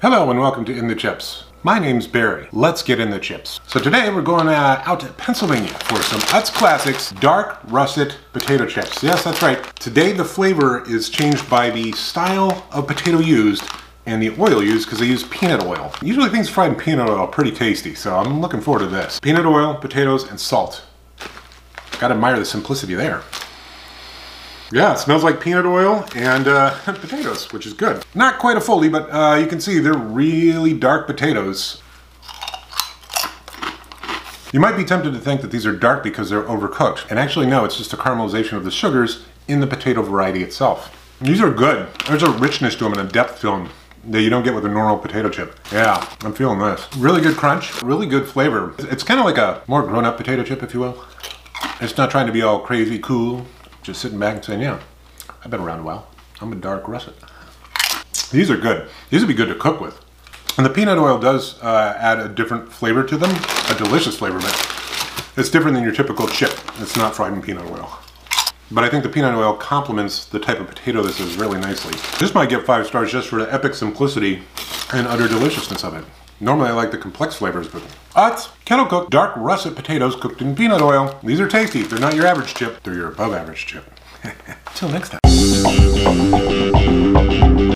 Hello and welcome to In the Chips. My name's Barry. Let's get in the chips. So today we're going uh, out to Pennsylvania for some Utz Classics Dark Russet Potato Chips. Yes, that's right. Today the flavor is changed by the style of potato used and the oil used because they use peanut oil. Usually things fried in peanut oil are pretty tasty, so I'm looking forward to this. Peanut oil, potatoes, and salt. Gotta admire the simplicity there. Yeah, it smells like peanut oil and uh, potatoes, which is good. Not quite a fully, but uh, you can see they're really dark potatoes. You might be tempted to think that these are dark because they're overcooked. And actually no, it's just a caramelization of the sugars in the potato variety itself. These are good. There's a richness to them and a depth to them that you don't get with a normal potato chip. Yeah, I'm feeling this. Really good crunch, really good flavor. It's kind of like a more grown-up potato chip, if you will. It's not trying to be all crazy cool just sitting back and saying, yeah, I've been around a while. I'm a dark russet. These are good. These would be good to cook with. And the peanut oil does uh, add a different flavor to them, a delicious flavor, but it's different than your typical chip. It's not fried in peanut oil. But I think the peanut oil complements the type of potato this is really nicely. This might get five stars just for the epic simplicity and utter deliciousness of it. Normally I like the complex flavors, but Utz kettle cooked dark russet potatoes cooked in peanut oil. These are tasty. They're not your average chip. They're your above average chip. Till next time.